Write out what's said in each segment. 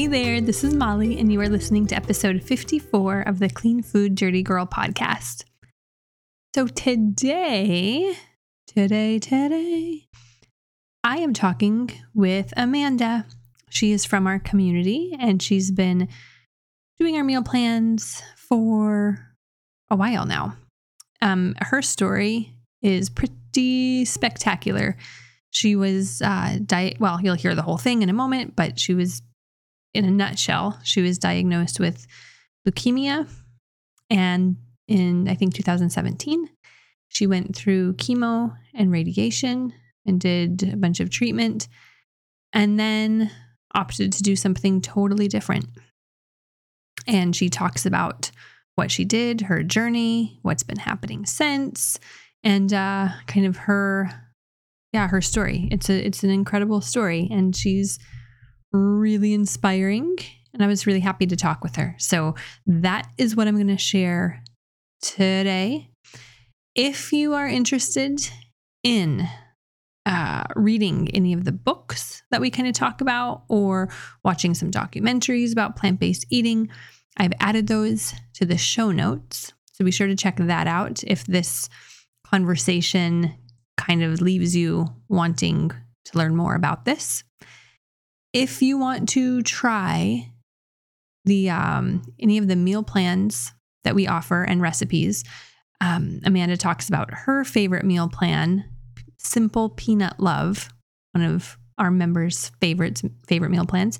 Hey there, this is Molly, and you are listening to episode 54 of the Clean Food Dirty Girl podcast. So today, today, today, I am talking with Amanda. She is from our community and she's been doing our meal plans for a while now. Um, her story is pretty spectacular. She was uh, diet. Well, you'll hear the whole thing in a moment, but she was, in a nutshell, she was diagnosed with leukemia, and in I think 2017, she went through chemo and radiation and did a bunch of treatment, and then opted to do something totally different. And she talks about what she did, her journey, what's been happening since, and uh, kind of her yeah, her story. It's a it's an incredible story and she's really inspiring and I was really happy to talk with her. So that is what I'm going to share today. If you are interested in uh, reading any of the books that we kind of talk about or watching some documentaries about plant based eating, I've added those to the show notes. So be sure to check that out if this conversation kind of leaves you wanting to learn more about this. If you want to try the um, any of the meal plans that we offer and recipes, um, Amanda talks about her favorite meal plan, Simple Peanut Love, one of our members' favorites favorite meal plans.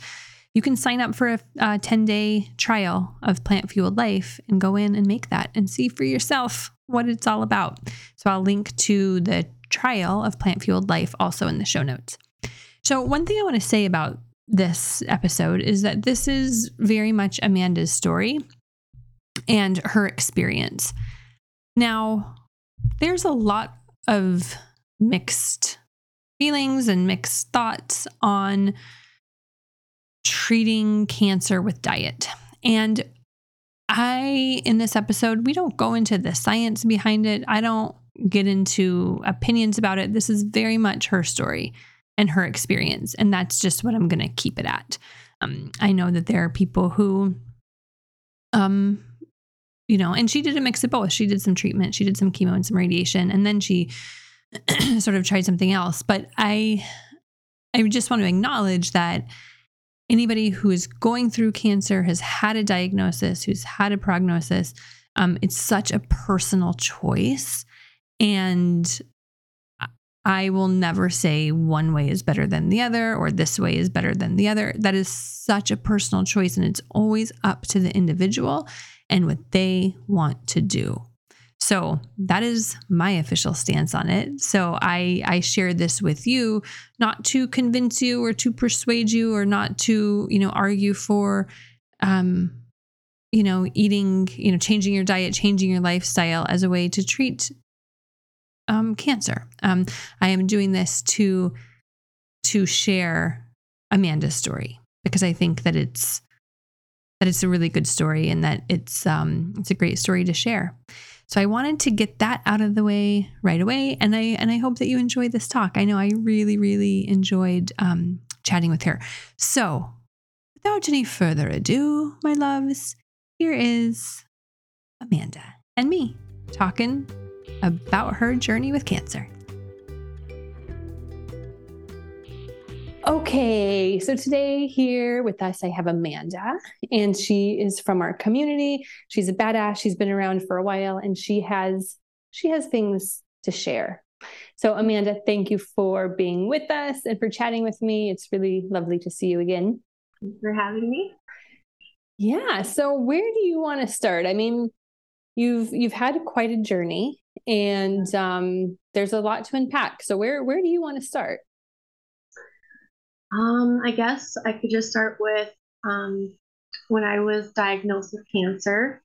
You can sign up for a, a 10 day trial of Plant Fueled Life and go in and make that and see for yourself what it's all about. So I'll link to the trial of Plant Fueled Life also in the show notes. So, one thing I want to say about this episode is that this is very much Amanda's story and her experience. Now, there's a lot of mixed feelings and mixed thoughts on treating cancer with diet. And I, in this episode, we don't go into the science behind it. I don't get into opinions about it. This is very much her story and her experience. And that's just what I'm going to keep it at. Um, I know that there are people who, um, you know, and she did a mix of both. She did some treatment, she did some chemo and some radiation, and then she sort of tried something else. But I, I just want to acknowledge that anybody who is going through cancer has had a diagnosis, who's had a prognosis. Um, it's such a personal choice. And I will never say one way is better than the other or this way is better than the other. That is such a personal choice. And it's always up to the individual and what they want to do. So that is my official stance on it. So I I share this with you not to convince you or to persuade you or not to, you know, argue for um you know, eating, you know, changing your diet, changing your lifestyle as a way to treat um, cancer. Um, I am doing this to to share Amanda's story because I think that it's that it's a really good story and that it's um, it's a great story to share. So I wanted to get that out of the way right away, and I and I hope that you enjoyed this talk. I know I really really enjoyed um, chatting with her. So without any further ado, my loves, here is Amanda and me talking about her journey with cancer. Okay, so today here with us, I have Amanda, and she is from our community. She's a badass. She's been around for a while, and she has she has things to share. So, Amanda, thank you for being with us and for chatting with me. It's really lovely to see you again. Thanks for having me. Yeah. So, where do you want to start? I mean, you've you've had quite a journey and um, there's a lot to unpack. So where where do you want to start? Um, I guess I could just start with um, when I was diagnosed with cancer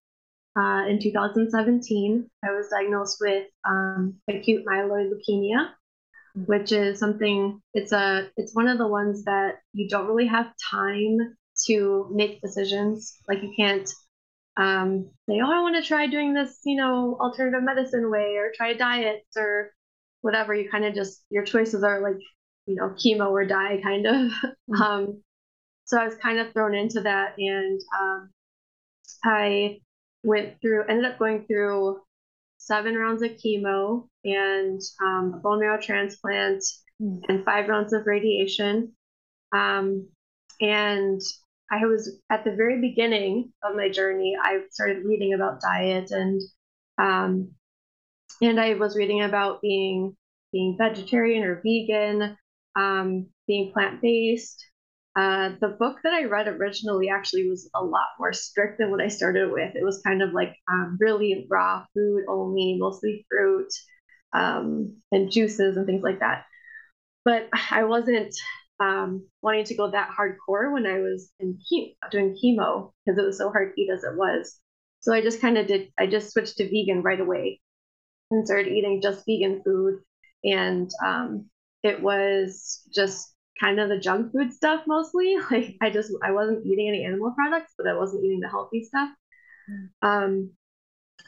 uh, in 2017. I was diagnosed with um, acute myeloid leukemia, which is something. It's a it's one of the ones that you don't really have time to make decisions. Like you can't um, say, oh, I want to try doing this, you know, alternative medicine way or try a diet or whatever. You kind of just, your choices are like, you know, chemo or die kind of. Mm-hmm. Um, so I was kind of thrown into that, and um, I went through, ended up going through seven rounds of chemo and um, a bone marrow transplant mm. and five rounds of radiation. Um, and I was at the very beginning of my journey. I started reading about diet and um, and I was reading about being being vegetarian or vegan, um, being plant based. Uh, the book that I read originally actually was a lot more strict than what I started with. It was kind of like um, really raw food only, mostly fruit um, and juices and things like that. But I wasn't um, wanting to go that hardcore when I was in doing chemo because it was so hard to eat as it was. So I just kind of did, I just switched to vegan right away and started eating just vegan food. And um, it was just kind of the junk food stuff mostly. Like I just I wasn't eating any animal products, but I wasn't eating the healthy stuff. Um,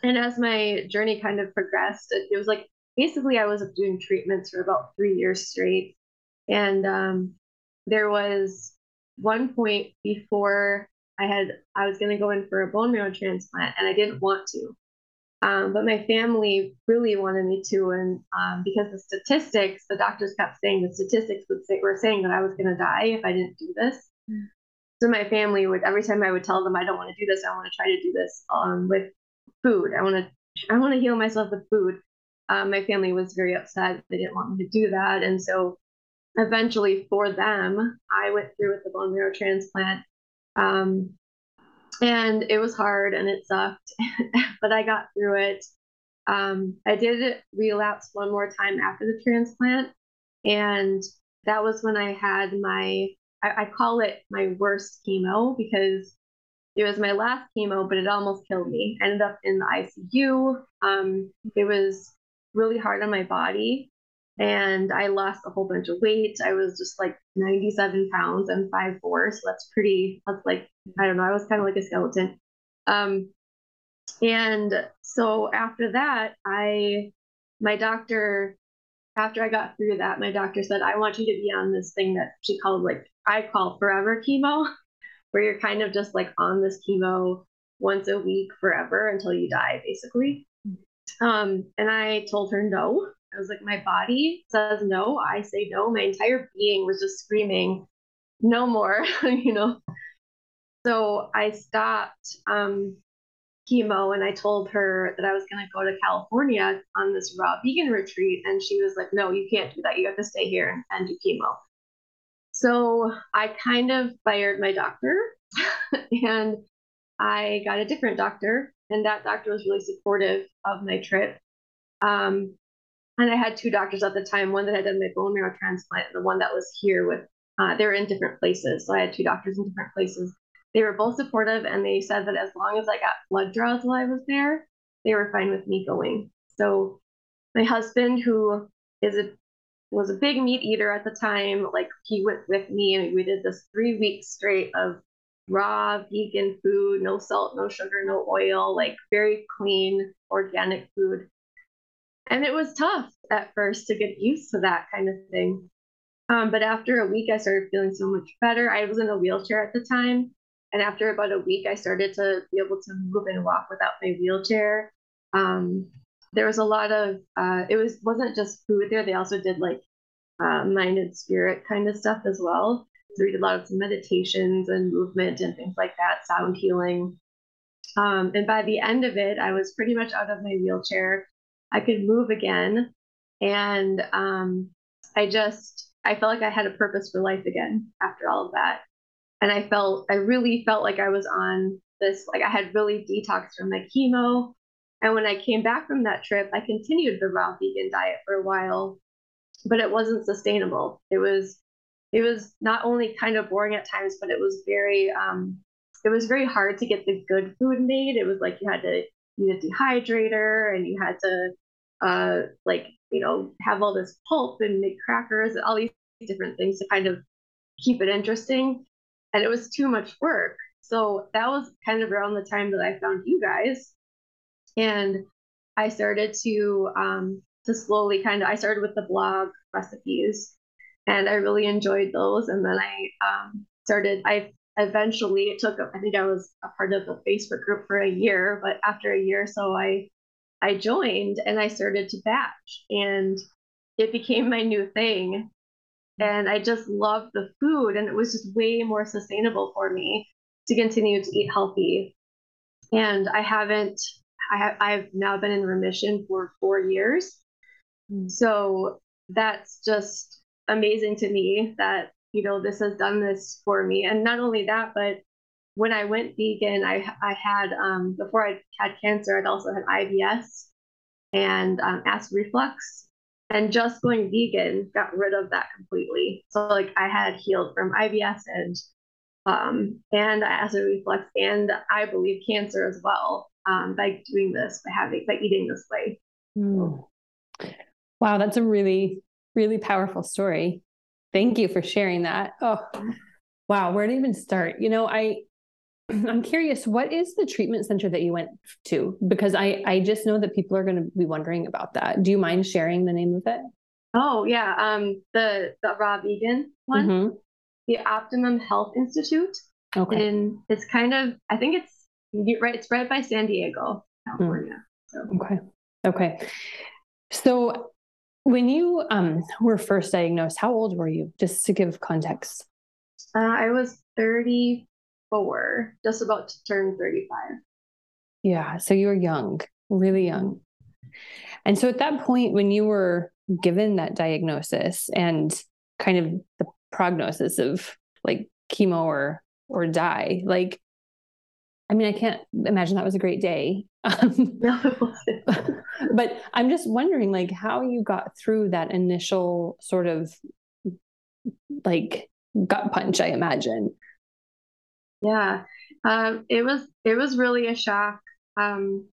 and as my journey kind of progressed, it, it, was like basically I was doing treatments for about three years straight, and um, there was one point before I had I was going to go in for a bone marrow transplant, and I didn't want to. Um, but my family really wanted me to, and um, because the statistics, the doctors kept saying the statistics would say were saying that I was going to die if I didn't do this. Mm. So my family would every time I would tell them I don't want to do this, I want to try to do this um, with food. I want to I want to heal myself with food. Um, my family was very upset; they didn't want me to do that, and so eventually, for them, I went through with the bone marrow transplant. Um, and it was hard and it sucked, but I got through it. Um, I did relapse one more time after the transplant, and that was when I had my I, I call it my worst chemo because it was my last chemo, but it almost killed me. I ended up in the ICU. Um, it was really hard on my body and I lost a whole bunch of weight. I was just like 97 pounds and five four, so that's pretty. That's like I don't know. I was kind of like a skeleton. Um, and so after that, I my doctor after I got through that, my doctor said, I want you to be on this thing that she called like I call forever chemo, where you're kind of just like on this chemo once a week forever until you die, basically. Um, and I told her no. I was like, my body says no. I say no. My entire being was just screaming, no more, you know. So I stopped um, chemo and I told her that I was going to go to California on this raw vegan retreat. And she was like, no, you can't do that. You have to stay here and, do chemo. So I kind of fired my doctor and I got a different doctor. And that doctor was really supportive of my trip. Um, and I had two doctors at the time, one that had done my bone marrow transplant and the one that was here with, uh, they were in different places. So I had two doctors in different places. They were both supportive and they said that as long as I got blood draws while I was there, they were fine with me going. So my husband, who is a was a big meat eater at the time, like he went with me and we did this three weeks straight of raw vegan food, no salt, no sugar, no oil, like very clean organic food. And it was tough at first to get used to that kind of thing. Um, but after a week, I started feeling so much better. I was in a wheelchair at the time. And after about a week, I started to be able to move and walk without my wheelchair. Um, there was a lot of, uh, it was, wasn't just food there. They also did like uh, mind and spirit kind of stuff as well. So we did a lot of meditations and movement and things like that, sound healing. Um, and by the end of it, I was pretty much out of my wheelchair. I could move again. And um, I just, I felt like I had a purpose for life again after all of that. And I felt, I really felt like I was on this, like I had really detoxed from my chemo. And when I came back from that trip, I continued the raw vegan diet for a while, but it wasn't sustainable. It was, it was not only kind of boring at times, but it was very, um, it was very hard to get the good food made. It was like you had to need a dehydrator and you had to uh, like you know have all this pulp and make crackers and all these different things to kind of keep it interesting. And it was too much work. So that was kind of around the time that i found you guys. And i started to um, to slowly kind of i started with the blog recipes and i really enjoyed those. And then i um, started, I eventually, it took, I think I was a part of the Facebook group for a year, but after a year, or so I, I joined and I started to batch and it became my new thing. And I just loved the food and it was just way more sustainable for me to continue to eat healthy. And I haven't, I have, I've now been in remission for four years. Mm. So that's just amazing to me that you know this has done this for me. And not only that but when i went vegan i i had um before i had cancer i'd also had ibs and um, acid reflux. And just going vegan got rid of that completely. So like i had healed from ibs and um and acid reflux and i believe cancer as well um by doing this by having by eating this way. Mm. wow that's a really really powerful story Thank you for sharing that. Oh, wow. Where to even start? You know, I I'm curious, what is the treatment center that you went to? Because I I just know that people are going to be wondering about that. Do you mind sharing the name of it? Oh yeah, um, the the Rob vegan one, mm-hmm. the Optimum Health Institute. Okay, and it's kind of I think it's right. It's right by San Diego, California. Mm. So okay, okay. So when you um, were first diagnosed, how old were you? Just to give context. Uh, I was 34, just about to turn 35. Yeah. So you were young, really young. And so at that point, when you were given that diagnosis and kind of the prognosis of like chemo or or die, like I mean, I can't imagine that was a great day. Um, no, it wasn't. but I'm just wondering, like, how you got through that initial sort of like gut punch. I imagine. Yeah, um, it was it was really a shock. Um,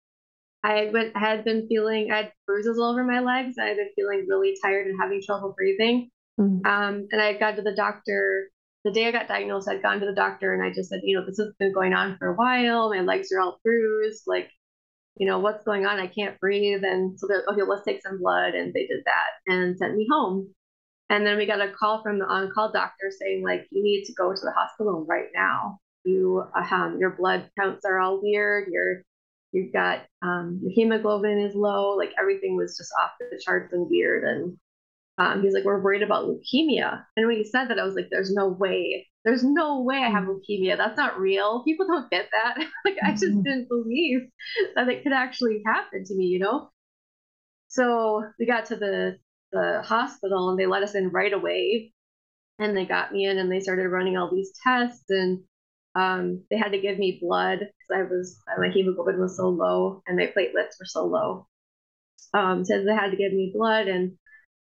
I went, had been feeling, I had bruises all over my legs. I had been feeling really tired and having trouble breathing. Mm-hmm. Um, and I got to the doctor the day I got diagnosed, I'd gone to the doctor and I just said, you know, this has been going on for a while. My legs are all bruised. Like, you know, what's going on? I can't breathe. And so they're, okay, let's take some blood. And they did that and sent me home. And then we got a call from the on-call doctor saying, like, you need to go to the hospital right now. You, um, your blood counts are all weird. You're, you've got um, your hemoglobin is low. Like everything was just off the charts and weird. And um, he's like, we're worried about leukemia. And when he said that, I was like, there's no way. There's no way I have mm. leukemia. That's not real. People don't get that. like, I just mm-hmm. didn't believe that it could actually happen to me, you know? So we got to the, the hospital and they let us in right away. And they got me in and they started running all these tests. And um, they had to give me blood because I was, my hemoglobin was so low and my platelets were so low. Um, so they had to give me blood and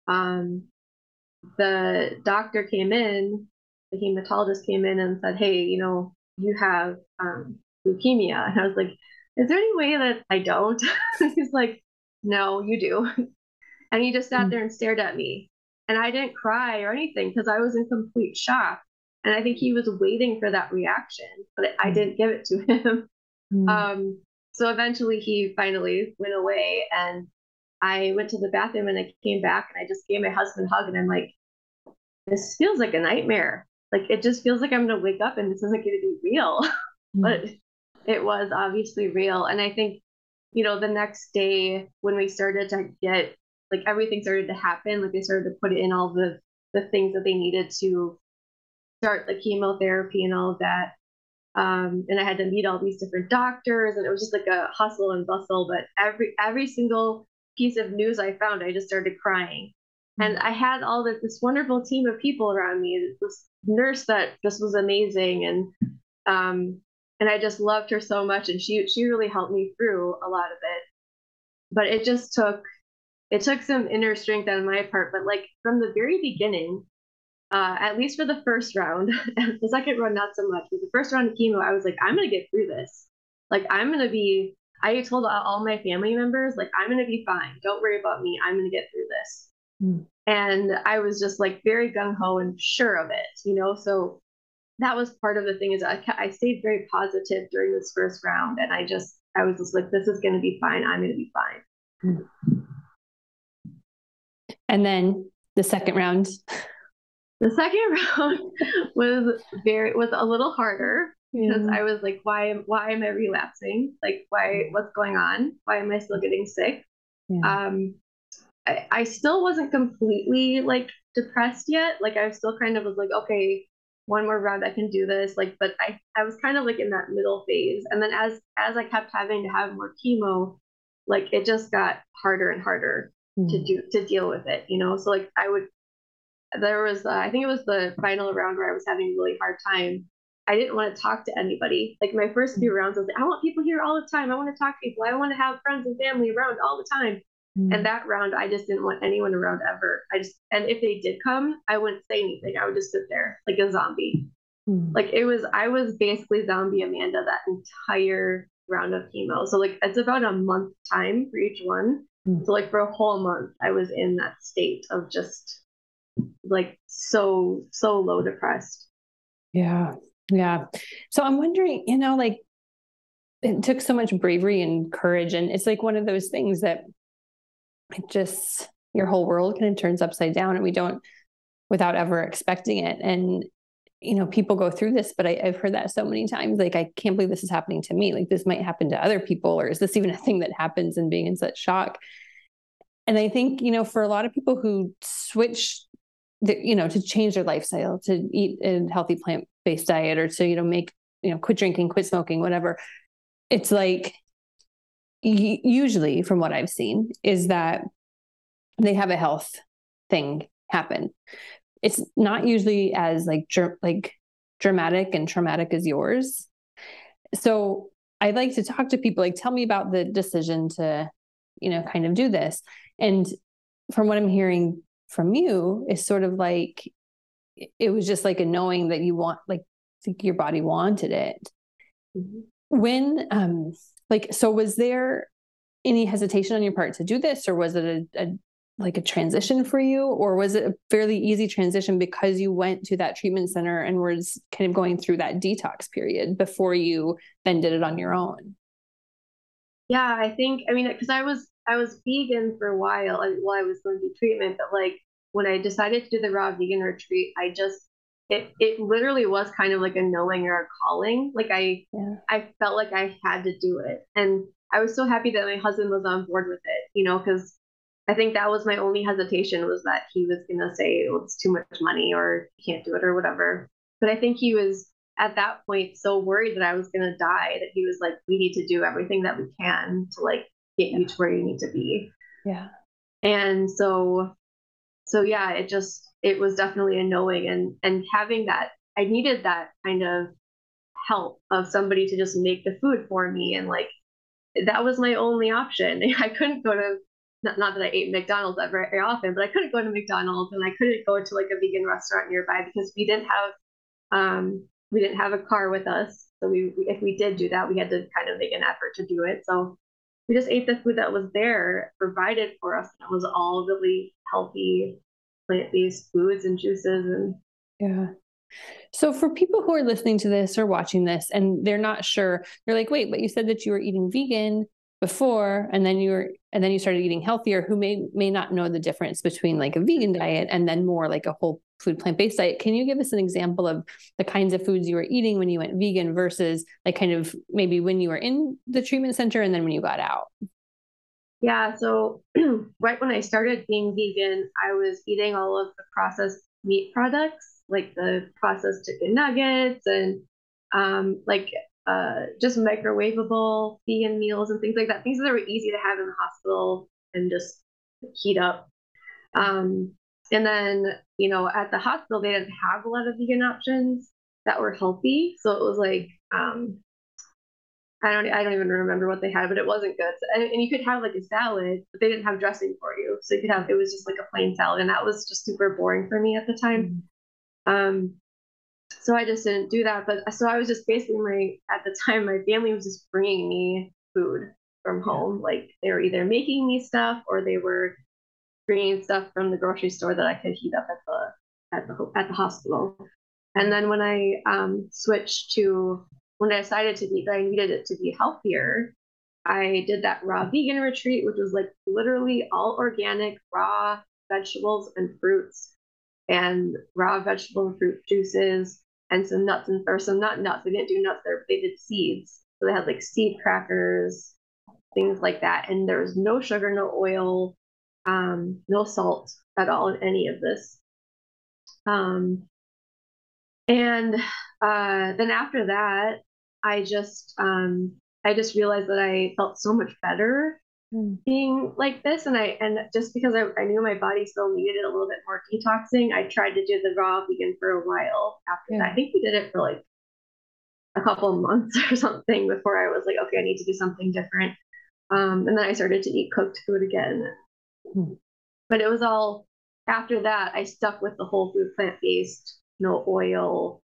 um, the doctor came in, the hematologist came in and said, Hey, you know, you have um, leukemia. And I was like, Is there any way that I don't? He's like, No, you do. And he just sat mm. there and stared at me. And I didn't cry or anything because I was in complete shock. And I think he was waiting for that reaction, but I mm. didn't give it to him. Mm. Um, so eventually he finally went away and I went to the bathroom and I came back and I just gave my husband a hug and I'm like, this feels like a nightmare. Like it just feels like I'm gonna wake up and this isn't gonna be real. Mm-hmm. but it was obviously real. And I think, you know, the next day when we started to get like everything started to happen, like they started to put in all the the things that they needed to start the chemotherapy and all of that. Um, and I had to meet all these different doctors, and it was just like a hustle and bustle. But every every single piece of news I found, I just started crying. And I had all this, this wonderful team of people around me, this nurse that just was amazing. And, um, and I just loved her so much. And she, she really helped me through a lot of it. But it just took, it took some inner strength on my part. But like from the very beginning, uh, at least for the first round, the second round, not so much, but the first round of chemo, I was like, I'm to get through this. Like, I'm to be I told all my family members, like, I'm going to be fine. Don't worry about me. I'm going to get through this. Mm. And I was just like very gung ho and sure of it, you know? So that was part of the thing is I, I stayed very positive during this first round. And I just, I was just like, this is going to be fine. I'm going to be fine. And then the second round. The second round was very was a little harder because Yeah. I was like, why am why am I relapsing? Like, why what's going on? Why am I still getting sick? Yeah. Um, I, I still wasn't completely like depressed yet. Like, I still kind of was like, okay, one more round, I can do this. Like, but I I was kind of like in that middle phase, and then as as I kept having to have more chemo, like it just got harder and harder to Mm. do to deal with it. You know, so like I would there was uh, I think it was the final round where I was having a really hard time. I didn't want to talk to anybody. Like my first few rounds, I was like, I want people here all the time. I want to talk to people. I want to have friends and family around all the time. Mm. And that round, I just didn't want anyone around ever. I just and if they did come, I wouldn't say anything. I would just sit there like a zombie. Mm. Like it was, I was basically zombie Amanda that entire round of chemo. So like it's about a month time for each one. Mm. So like for a whole month, I was in that state of just like so so low depressed. Yeah. Yeah. So I'm wondering, you know, like it took so much bravery and courage. And it's like one of those things that it just, your whole world kind of turns upside down and we don't, without ever expecting it. And, you know, people go through this, but I, I've heard that so many times. Like, I can't believe this is happening to me. Like, this might happen to other people, or is this even a thing that happens and being in such shock? And I think, you know, for a lot of people who switch the, you know, to change their lifestyle, to eat a healthy plant based diet or to, you know, make, you know, quit drinking, quit smoking, whatever. It's like, usually from what I've seen is that they have a health thing happen. It's not usually as like, like dramatic and traumatic as yours. So I like to talk to people, like, tell me about the decision to, you know, kind of do this. And from what I'm hearing from you is sort of like it was just like a knowing that you want like think your body wanted it. When um like so was there any hesitation on your part to do this or was it a, a like a transition for you or was it a fairly easy transition because you went to that treatment center and was kind of going through that detox period before you then did it on your own? Yeah, I think I mean because I was I was vegan for a while while I was going through treatment, but like when I decided to do the raw vegan retreat, I just it it literally was kind of like a knowing or a calling. Like I yeah I felt like I had to do it. And I was so happy that my husband was on board with it, you know, because I think that was my only hesitation was that he was going to say, well, it's too much money or you can't do it or whatever. But I think he was at that point so worried that I was going to die that he was like, we need to do everything that we can to like get you to where you need to be. yeah And so, so yeah, it just, it was definitely a knowing and, and having that, I needed that kind of help of somebody to just make the food for me. And like, that was my only option. I couldn't go to, not, not that I ate McDonald's ever very often, but I couldn't go to McDonald's and I couldn't go to like a vegan restaurant nearby because we didn't have, um, we didn't have a car with us. So we, if we did do that, we had to kind of make an effort to do it. So we just ate the food that was there, provided for us. And it was all really healthy, plant-based foods and juices and Yeah. So for people who are listening to this or watching this and they're not sure, they're like, wait, but you said that you were eating vegan before and then you were and then you started eating healthier who may may not know the difference between like a vegan mm-hmm. diet and then more like a whole food plant-based diet. Can you give us an example of the kinds of foods you were eating when you went vegan versus like kind of maybe when you were in the treatment center and then when you got out? Yeah, so right when I started being vegan, I was eating all of the processed meat products, like the processed chicken nuggets and um, like uh, just microwavable vegan meals and things like that. Things that were easy to have in the hospital and just heat up. Um, and then, you know, at the hospital, they didn't have a lot of vegan options that were healthy. So it was like, um, I don't, I don't even remember what they had, but it wasn't good. So, and, and you could have like a salad, but they didn't have dressing for you. So you could have, it was just like a plain salad. And that was just super boring for me at the time. Um, so I just didn't do that. But so I was just basically my, at the time, my family was just bringing me food from home. Like they were either making me stuff or they were bringing stuff from the grocery store that I could heat up at the, at the, at the hospital. And then when I um, switched to, when I decided to be, that I needed it to be healthier, I did that raw vegan retreat, which was like literally all organic, raw vegetables and fruits. and raw vegetable and fruit juices and some nuts and or some not nuts. They didn't do nuts there, but they did seeds. So they had like seed crackers, things like that. And there was no sugar, no oil, um, no salt at all in any of this. Um, and uh, then after that, I just um, I just realized that I felt so much better mm. being like this, and I and just because I, I knew my body still needed a little bit more detoxing, I tried to do the raw vegan for a while. After yeah. that, I think we did it for like a couple of months or something before I was like, okay, I need to do something different. Um, and then I started to eat cooked food again. But it was all after that, I stuck with the whole food plant based, no oil,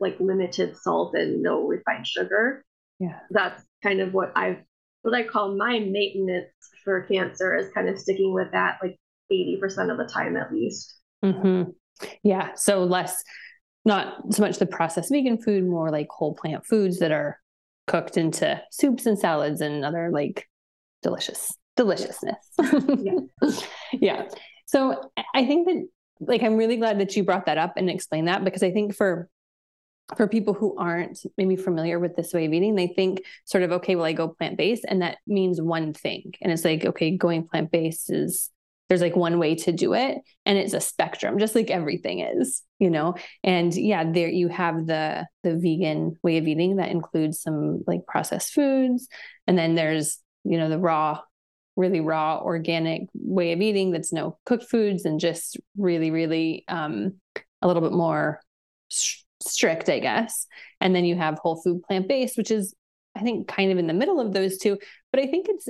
like limited salt and no refined sugar. Yeah. That's kind of what I've what I call my maintenance for cancer is kind of sticking with that like 80% of the time at least. Mm-hmm. Yeah. So less, not so much the processed vegan food, more like whole plant foods that are cooked into soups and salads and other like delicious deliciousness. yeah. yeah. So I think that like I'm really glad that you brought that up and explained that because I think for for people who aren't maybe familiar with this way of eating, they think sort of, okay, well, I go plant based, and that means one thing. And it's like, okay, going plant based is there's like one way to do it, and it's a spectrum, just like everything is, you know. And yeah, there you have the the vegan way of eating that includes some like processed foods, and then there's you know the raw really raw organic way of eating that's no cooked foods and just really really um, a little bit more strict, I guess. And then you have whole food plant based, which is, I think, kind of in the middle of those two. But I think it's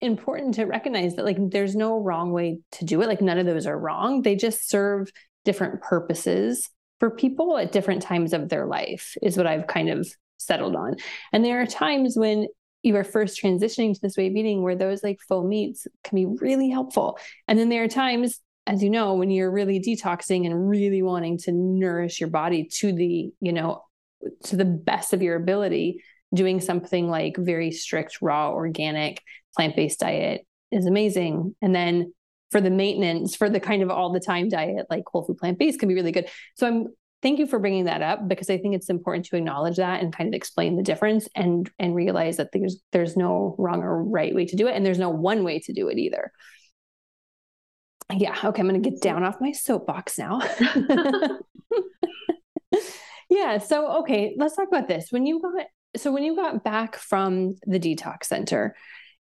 important to recognize that, like, there's no wrong way to do it. Like, none of those are wrong. They just serve different purposes for people at different times of their life, is what I've kind of settled on. And there are times when you are first transitioning to this way of eating where those like faux meats can be really helpful. And then there are times as you know, when you're really detoxing and really wanting to nourish your body to the, you know, to the best of your ability, doing something like very strict, raw, organic, plant based diet is amazing. And then for the maintenance, for the kind of all the time diet, like whole food plant based can be really good. So I'm thank you for bringing that up because I think it's important to acknowledge that and kind of explain the difference and and realize that there's there's no wrong or right way to do it and there's no one way to do it either yeah, okay, I'm going to get down off my soapbox now. yeah, so okay, let's talk about this. When you got so when you got back from the detox center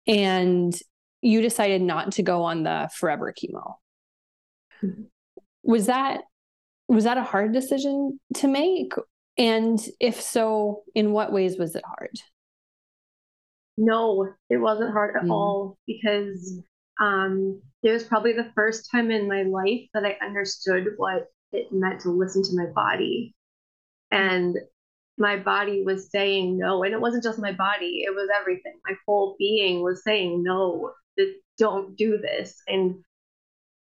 and you decided not to go on the forever chemo. Mm-hmm. Was that was that a hard decision to make? And if so, in what ways was it hard? No, it wasn't hard at mm. all because um, it was probably the first time in my life that I understood what it meant to listen to my body. And my body was saying no. And it wasn't just my body, it was everything. My whole being was saying no, don't do this. And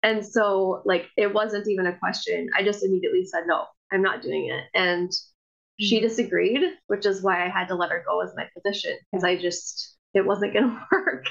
and so like it wasn't even a question. I just immediately said no, I'm not doing it. And she mm-hmm. disagreed, which is why I had to let her go as my physician because I just it wasn't going to work.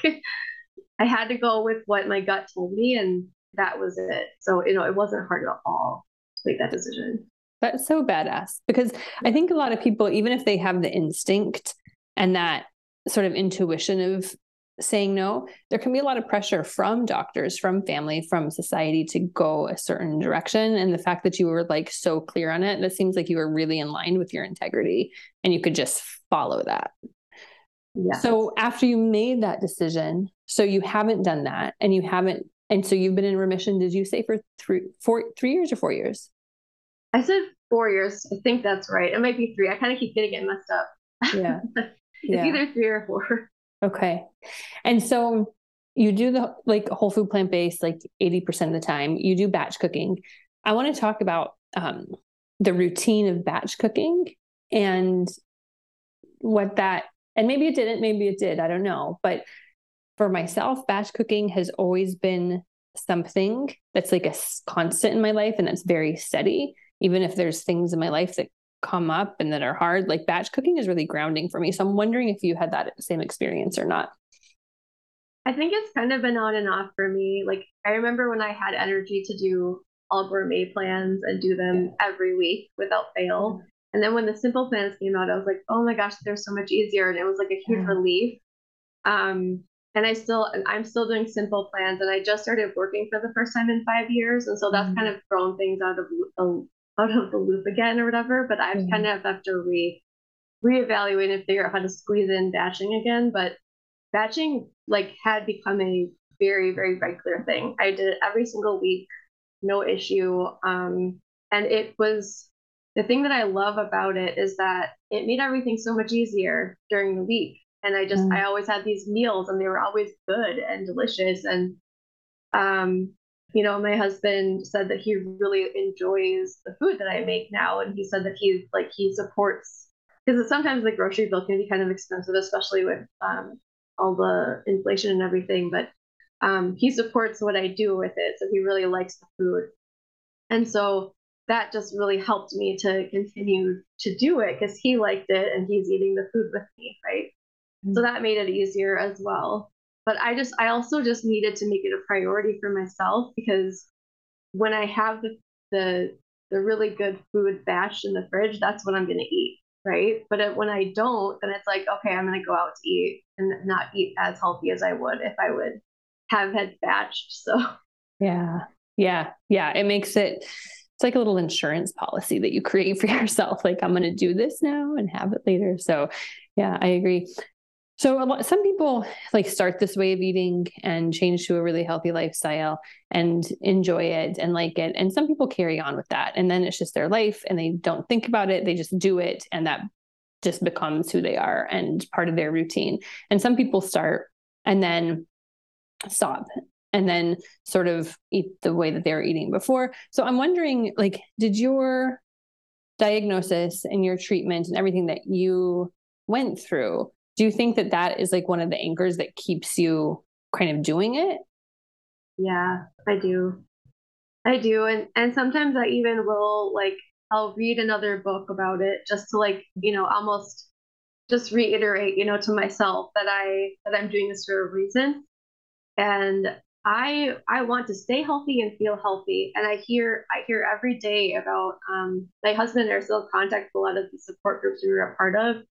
I had to go with what my gut told me, and that was it. So, you know, it wasn't hard at all to make that decision. That's so badass because I think a lot of people, even if they have the instinct and that sort of intuition of saying no, there can be a lot of pressure from doctors, from family, from society to go a certain direction. And the fact that you were like so clear on it, that seems like you were really in line with your integrity and you could just follow that. Yeah. So after you made that decision, so you haven't done that and you haven't, and so you've been in remission, did you say for three, four, three years or four years? I said four years. I think that's right. It might be three. I kind of keep getting it messed up. Yeah. it's yeah. either three or four. Okay. And so you do the like whole food plant based like 80% of the time. You do batch cooking. I want to talk about um, the routine of batch cooking and what that and maybe it didn't, maybe it did, I don't know. But for myself, batch cooking has always been something that's like a constant in my life and that's very steady. Even if there's things in my life that come up and that are hard, like batch cooking is really grounding for me. So I'm wondering if you had that same experience or not. I think it's kind of been on and off for me. Like I remember when I had energy to do all gourmet plans and do them every week without fail. And then when the simple plans came out, I was like, oh my gosh, they're so much easier. And it was like a huge yeah. relief. Um, and I still, I'm still doing simple plans and I just started working for the first time in five years. And so that's mm-hmm. kind of thrown things out of the, out of the loop again or whatever, but I've mm-hmm. kind of have to re, reevaluate and figure out how to squeeze in batching again. But batching like had become a very, very regular thing. I did it every single week, no issue. Um, and it was the thing that I love about it is that it made everything so much easier during the week. And I just, mm. I always had these meals and they were always good and delicious. And, um, you know, my husband said that he really enjoys the food that I make now. And he said that he's like, he supports, because sometimes the grocery bill can be kind of expensive, especially with um, all the inflation and everything. But um, he supports what I do with it. So he really likes the food. And so that just really helped me to continue to do it because he liked it and he's eating the food with me, right? Mm-hmm. So that made it easier as well. But I just, I also just needed to make it a priority for myself because when I have the, the, the really good food batched in the fridge, that's what I'm going to eat, right? But when I don't, then it's like, okay, I'm going to go out to eat and not eat as healthy as I would if I would have had batched. So, yeah, yeah, yeah. It makes it, it's like a little insurance policy that you create for yourself. Like, I'm going to do this now and have it later. So, yeah, I agree. So lot, some people like start this way of eating and change to a really healthy lifestyle and enjoy it and like it. And some people carry on with that. And then it's just their life and they don't think about it. They just do it. And that just becomes who they are and part of their routine. And some people start and then stop and then sort of eat the way that they were eating before. So I'm wondering, like, did your diagnosis and your treatment and everything that you went through, do you think that that is like one of the anchors that keeps you kind of doing it? Yeah, I do. I do. And and sometimes I even will like I'll read another book about it just to like, you know, almost just reiterate, you know, to myself that I that I'm doing this for a reason. And I I want to stay healthy and feel healthy. And I hear I hear every day about um, my husband are still in contact with a lot of the support groups we were a part of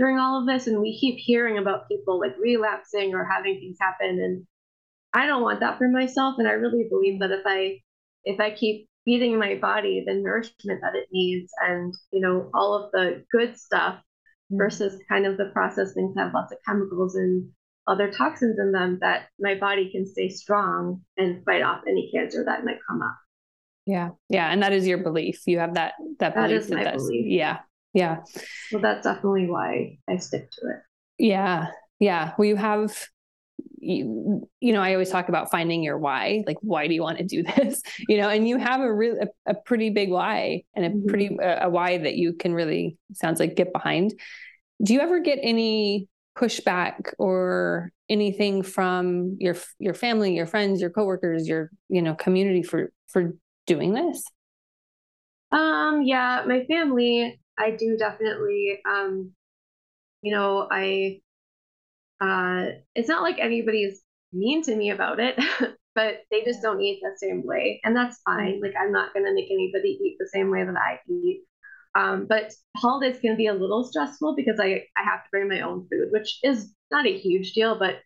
during all of this, and we keep hearing about people like relapsing or having things happen. And I don't want that for myself. And I really believe that if I if I keep feeding my body the nourishment that it needs and you know all of the good stuff mm-hmm. versus kind of the processed things that have lots of chemicals and other toxins in them that my body can stay strong and fight off any cancer that might come up. Yeah. Yeah. And that is your belief. You have that that, that belief is my belief. Yeah. Yeah. Well, that's definitely why I stick to it. Yeah. Yeah. Well, you have you, you know, I always talk about finding your why. Like, why do you want to do this? You know, and you have a really a, a pretty big why and a mm-hmm. pretty a, a why that you can really sounds like get behind. Do you ever get any pushback or anything from your your family, your friends, your coworkers, your you know community for for doing this? Um, yeah, my family, I do definitely. Um, you know, I. Uh, it's not like anybody's mean to me about it, but they just don't eat the same way, and that's fine. Like I'm not gonna make anybody eat the same way that I eat. Um, but holidays can be a little stressful because I, I have to bring my own food, which is not a huge deal, but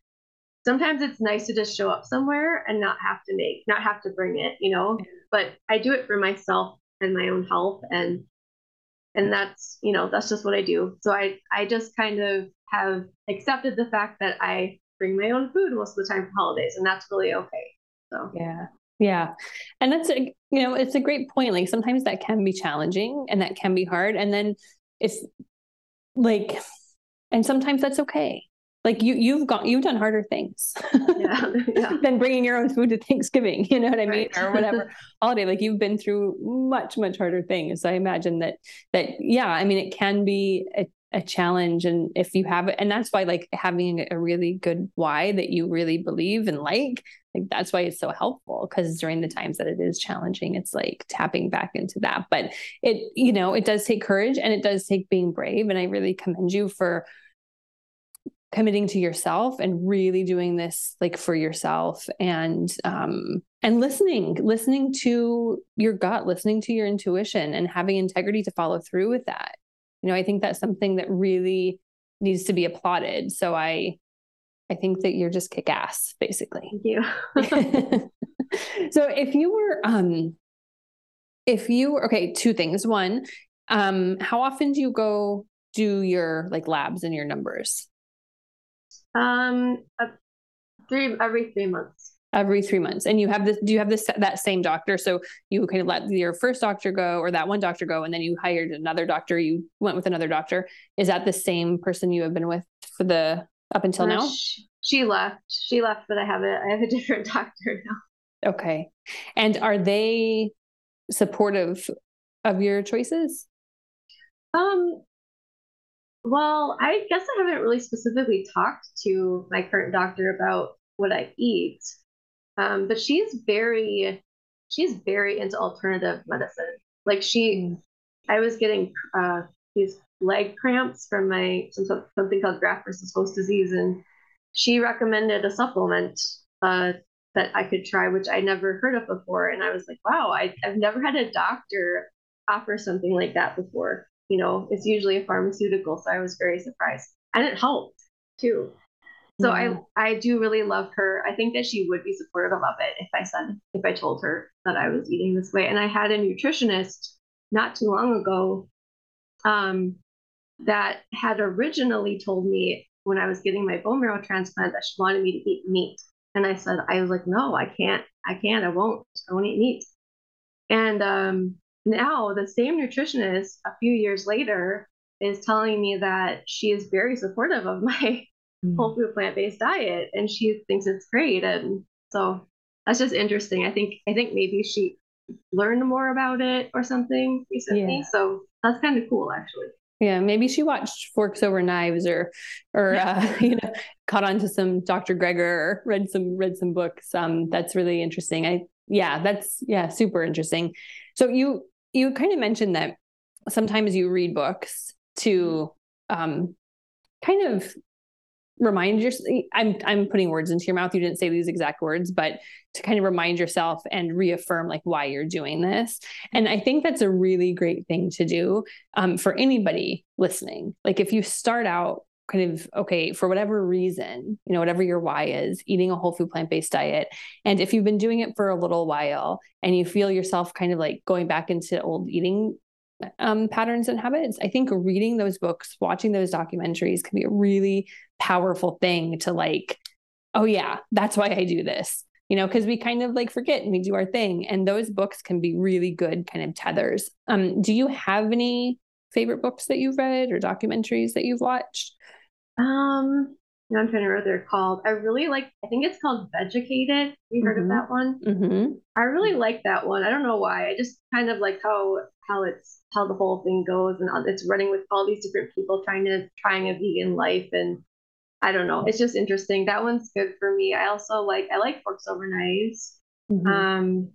sometimes it's nice to just show up somewhere and not have to make, not have to bring it, you know. But I do it for myself and my own health and and that's you know that's just what I do. So I I just kind of have accepted the fact that I bring my own food most of the time for holidays, and that's really okay. So yeah, yeah. And that's a, you know, it's a great point. Like sometimes that can be challenging and that can be hard. And then it's like, and sometimes that's okay. Like you, you've got, you've done harder things yeah, yeah. than bringing your own food to Thanksgiving. You know what I mean, right. or whatever holiday. Like you've been through much, much harder things. So I imagine that that yeah. I mean, it can be a, a challenge and if you have it and that's why like having a really good why that you really believe and like like that's why it's so helpful because during the times that it is challenging it's like tapping back into that but it you know it does take courage and it does take being brave and i really commend you for committing to yourself and really doing this like for yourself and um and listening, listening to your gut, listening to your intuition, and having integrity to follow through with that. You know, I think that's something that really needs to be applauded. So I, I think that you're just kick ass, basically. Thank you. so if you were, um, if you okay, two things. One, um, how often do you go do your like labs and your numbers? Um, uh, three every three months. Every three months, and you have this. Do you have this that same doctor? So you kind of let your first doctor go, or that one doctor go, and then you hired another doctor. You went with another doctor. Is that the same person you have been with for the up until uh, now? She, she left. She left, but I have a I have a different doctor now. Okay, and are they supportive of your choices? Um, well, I guess I haven't really specifically talked to my current doctor about what I eat. Um, but she's very she's very into alternative medicine. Like she mm. I was getting uh, these leg cramps from my some, something called graft versus host disease and she recommended a supplement uh, that I could try, which I never heard of before. And I was like, wow, I, I've never had a doctor offer something like that before you know, it's usually a pharmaceutical. So I was very surprised. And it helped too. So yeah. I I do really love her. I think that she would be supportive of it if I said if I told her that I was eating this way. And I had a nutritionist not too long ago um, that had originally told me when I was getting my bone marrow transplant that she wanted me to eat meat. And I said, I was like, no, I can't, I can't, I won't, I won't eat meat. And um, now the same nutritionist a few years later is telling me that she is very supportive of my mm. whole food plant-based diet and she thinks it's great and so that's just interesting. I think i think maybe she learned more about it or something recently yeah. so that's kind of cool actually. Yeah maybe she watched forks over knives or or uh, you know caught on to some dr greger or read some read some books. Um that's really interesting. I yeah that's yeah super interesting. So you you kind of mentioned that sometimes you read books to um, kind of remind yourself I'm I'm putting words into your mouth. You didn't say these exact words, but to kind of remind yourself and reaffirm like why you're doing this. And I think that's a really great thing to do um, for anybody listening. Like if you start out kind of okay for whatever reason you know whatever your why is eating a whole food plant-based diet. And if you've been doing it for a little while and you feel yourself kind of like going back into old eating um, patterns and habits i think reading those books watching those documentaries can be a really powerful thing to like oh yeah that's why i do this you know because we kind of like forget and we do our thing. And those books can be really good kind of tethers. Um do you have any favorite books that you've read or documentaries that you've watched um, no, I'm trying to remember what they're called. I really like. I think it's called Vegucated. You heard mm-hmm. of that one? Mm-hmm. I really like that one. I don't know why. I just kind of like how how it's how the whole thing goes, and it's running with all these different people trying to trying a vegan life, and I don't know. It's just interesting. That one's good for me. I also like I like Forks Over Knives. Mm-hmm. Um,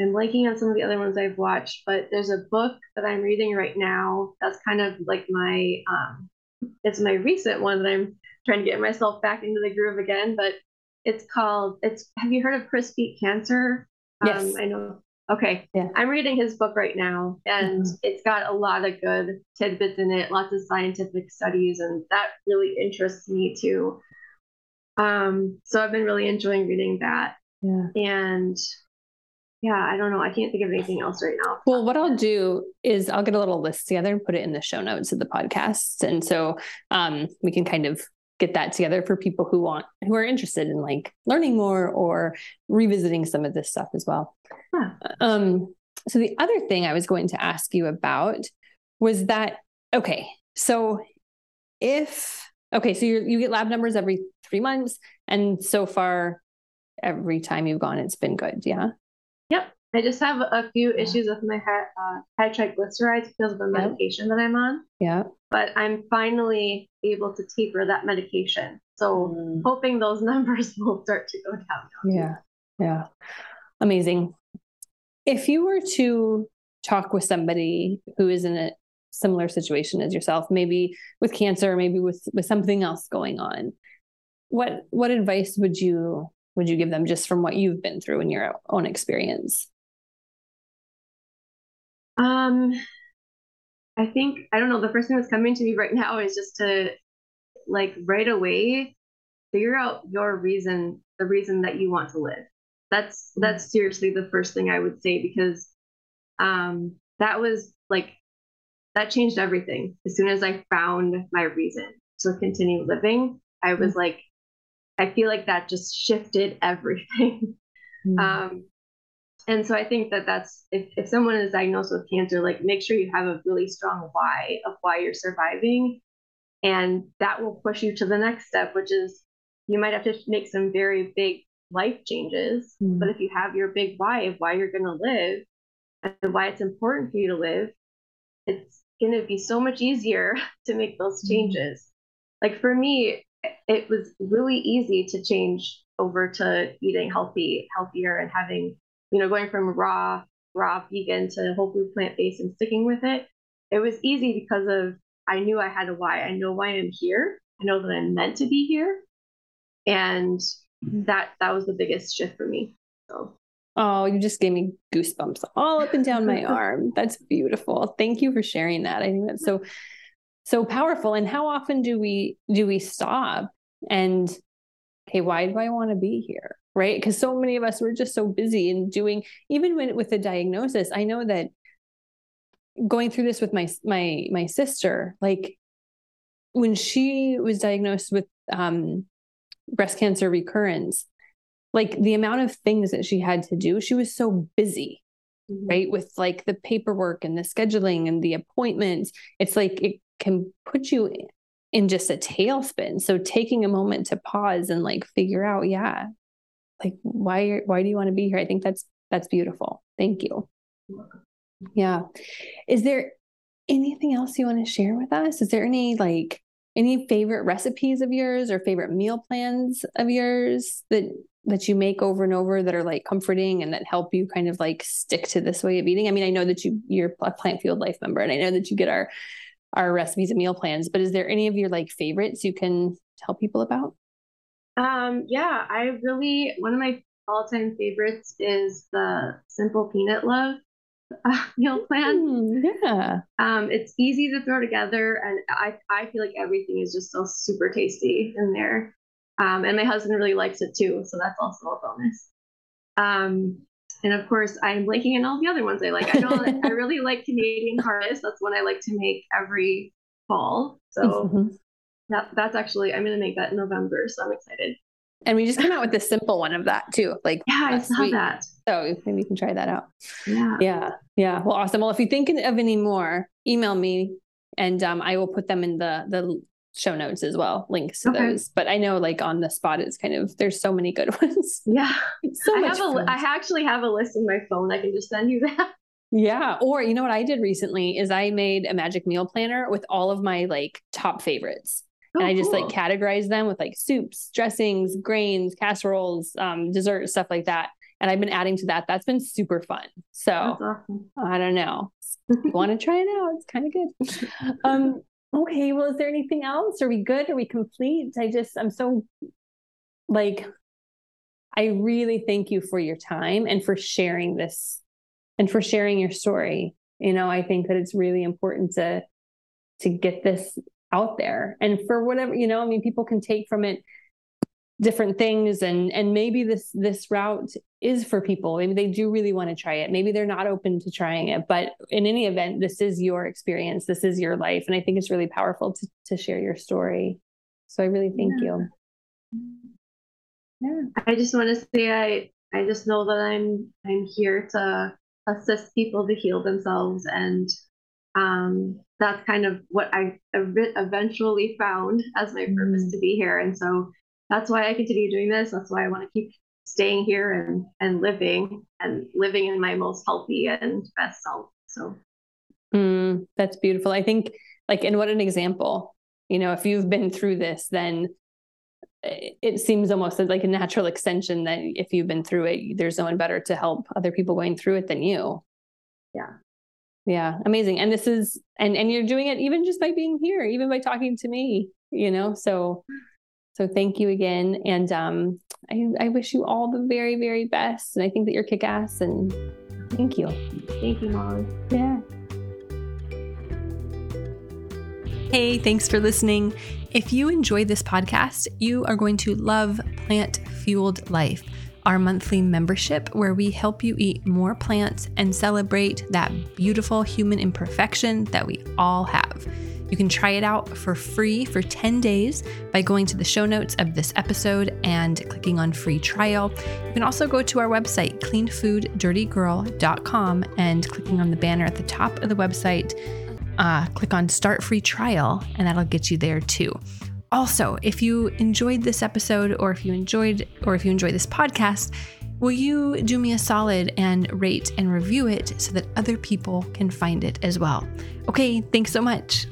I'm liking on some of the other ones I've watched, but there's a book that I'm reading right now that's kind of like my um it's my recent one that I'm trying to get myself back into the groove again. But it's called it's have you heard of Chris Beat Cancer? Yes. Um, I know. Okay. Yeah. I'm reading his book right now and mm-hmm. it's got a lot of good tidbits in it, lots of scientific studies, and that really interests me too. Um, so I've been really enjoying reading that. Yeah. And yeah, I don't know. I can't think of anything else right now. Well, what I'll do is I'll get a little list together and put it in the show notes of the podcast. And so um, we can kind of get that together for people who want who are interested in like learning more or revisiting some of this stuff as well. Huh. Um, so the other thing I was going to ask you about was that okay, so if okay, so you you get lab numbers every three months, and so far every time you've gone, it's been good, yeah. Yep. I just have a few issues with my high, uh, high triglycerides because of the medication that I'm on. Yeah. But I'm finally able to taper that medication. So mm. hoping those numbers will start to go down. Yeah. Yeah. Amazing. If you were to talk with somebody who is in a similar situation as yourself, maybe with cancer, maybe with with something else going on, what what advice would you would you give them just from what you've been through in your own experience? Um, I think I don't know. The first thing that's coming to me right now is just to like right away figure out your reason, the reason that you want to live. That's mm-hmm. that's seriously the first thing I would say because um that was like that changed everything. As soon as I found my reason to continue living, I was mm-hmm. like, I feel like that just shifted everything. Mm-hmm. Um, and so I think that that's if, if someone is diagnosed with cancer, like make sure you have a really strong why of why you're surviving. And that will push you to the next step, which is you might have to make some very big life changes. Mm. But if you have your big why of why you're going to live and why it's important for you to live, it's going to be so much easier to make those mm-hmm. changes. Mm. Like for me, it was really easy to change over to eating healthy, healthier, and having you know, going from raw, raw vegan to whole food plant based and sticking with it, it was easy because of I knew I had a why. I know why I'm here. I know that I'm meant to be here. And that that was the biggest shift for me. So Oh, you just gave me goosebumps all up and down my arm. That's beautiful. Thank you for sharing that. I think that's so so powerful. And how often do we do we stop and okay, why do I want to be here? right because so many of us were just so busy and doing even when with the diagnosis i know that going through this with my my my sister like when she was diagnosed with um, breast cancer recurrence like the amount of things that she had to do she was so busy mm-hmm. right with like the paperwork and the scheduling and the appointments it's like it can put you in just a tailspin. So taking a moment to pause and like figure out yeah like why why do you want to be here? I think that's that's beautiful. Thank you. Yeah. Is there anything else you want to share with us? Is there any like any favorite recipes of yours or favorite meal plans of yours that that you make over and over that are like comforting and that help you kind of like stick to this way of eating? I mean i know that you you're a Plant Fueled Life member and i know that you get our our recipes and meal plans but is there any of your like favorites you can tell people about um, yeah, I really one of my all-time favorites is the simple peanut love uh, meal plan. Mm, yeah. Um, it's easy to throw together, and I I feel like everything is just so super tasty in there. Um, and my husband really likes it too, so that's also a bonus. Um, and of course, I'm blanking on all the other ones I like. I know I really like Canadian Harvest. That's one I like to make every fall. So mm-hmm. That, that's actually, I'm going to make that in November. So I'm excited. And we just came out with the simple one of that too. Like, yeah, I saw week. that. So maybe you can try that out. Yeah. Yeah. Yeah. Well, awesome. Well, if you think of any more, email me and um, I will put them in the, the show notes as well, links to okay. those. But I know like on the spot, it's kind of, there's so many good ones. Yeah. so I much have a, fun. I actually have a list in my phone. I can just send you that. Yeah. Or you know what I did recently is I made a magic meal planner with all of my like top favorites. Oh, and I just cool. like categorize them with like soups, dressings, grains, casseroles, um, dessert, stuff like that. And I've been adding to that. That's been super fun. So awesome. I don't know. You want to try it out? It's kind of good. Um, okay. Well, is there anything else? Are we good? Are we complete? I just, I'm so like, I really thank you for your time and for sharing this and for sharing your story. You know, I think that it's really important to to get this out there and for whatever you know i mean people can take from it different things and and maybe this this route is for people. Maybe they do really want to try it. Maybe they're not open to trying it but in any event this is your experience. This is your life. And i think it's really powerful to, to share your story. So i really thank yeah. you. Yeah. I just want to say i i just know that i'm i'm here to assist people to heal themselves. And um, that's kind of what I eventually found as my purpose mm. to be here. And so that's why I continue doing this. That's why I want to keep staying here and, and living and living in my most healthy and best self. So mm, that's beautiful. I think like, and what an example, you know, if you've been through this, then it seems almost like a natural extension that if you've been through it, there's no one better to help other people going through it than you. Yeah. Yeah, amazing. And this is and and you're doing it even just by being here, even by talking to me, you know. So So thank you again. And um, I, I wish you all the very, very best. And I think that you're kick ass. And thank you. Thank you, Molly. Yeah. Hey, thanks for listening. If you enjoy this podcast, you are going to love Plant Fueled Life, our monthly membership where we help you eat more plants and celebrate that beautiful human imperfection that we all have. You can try it out for free for 10 days by going to the show notes of this episode and clicking on free trial. You can also go to our website, cleanfooddirtygirl.com, and clicking on the banner at the top of the website, uh, click on start free trial, and that'll get you there too. Also, if you enjoyed this episode or if you enjoyed or if you enjoy this podcast, will you do me a solid and rate and review it so that other people can find it as well? Okay, thanks so much.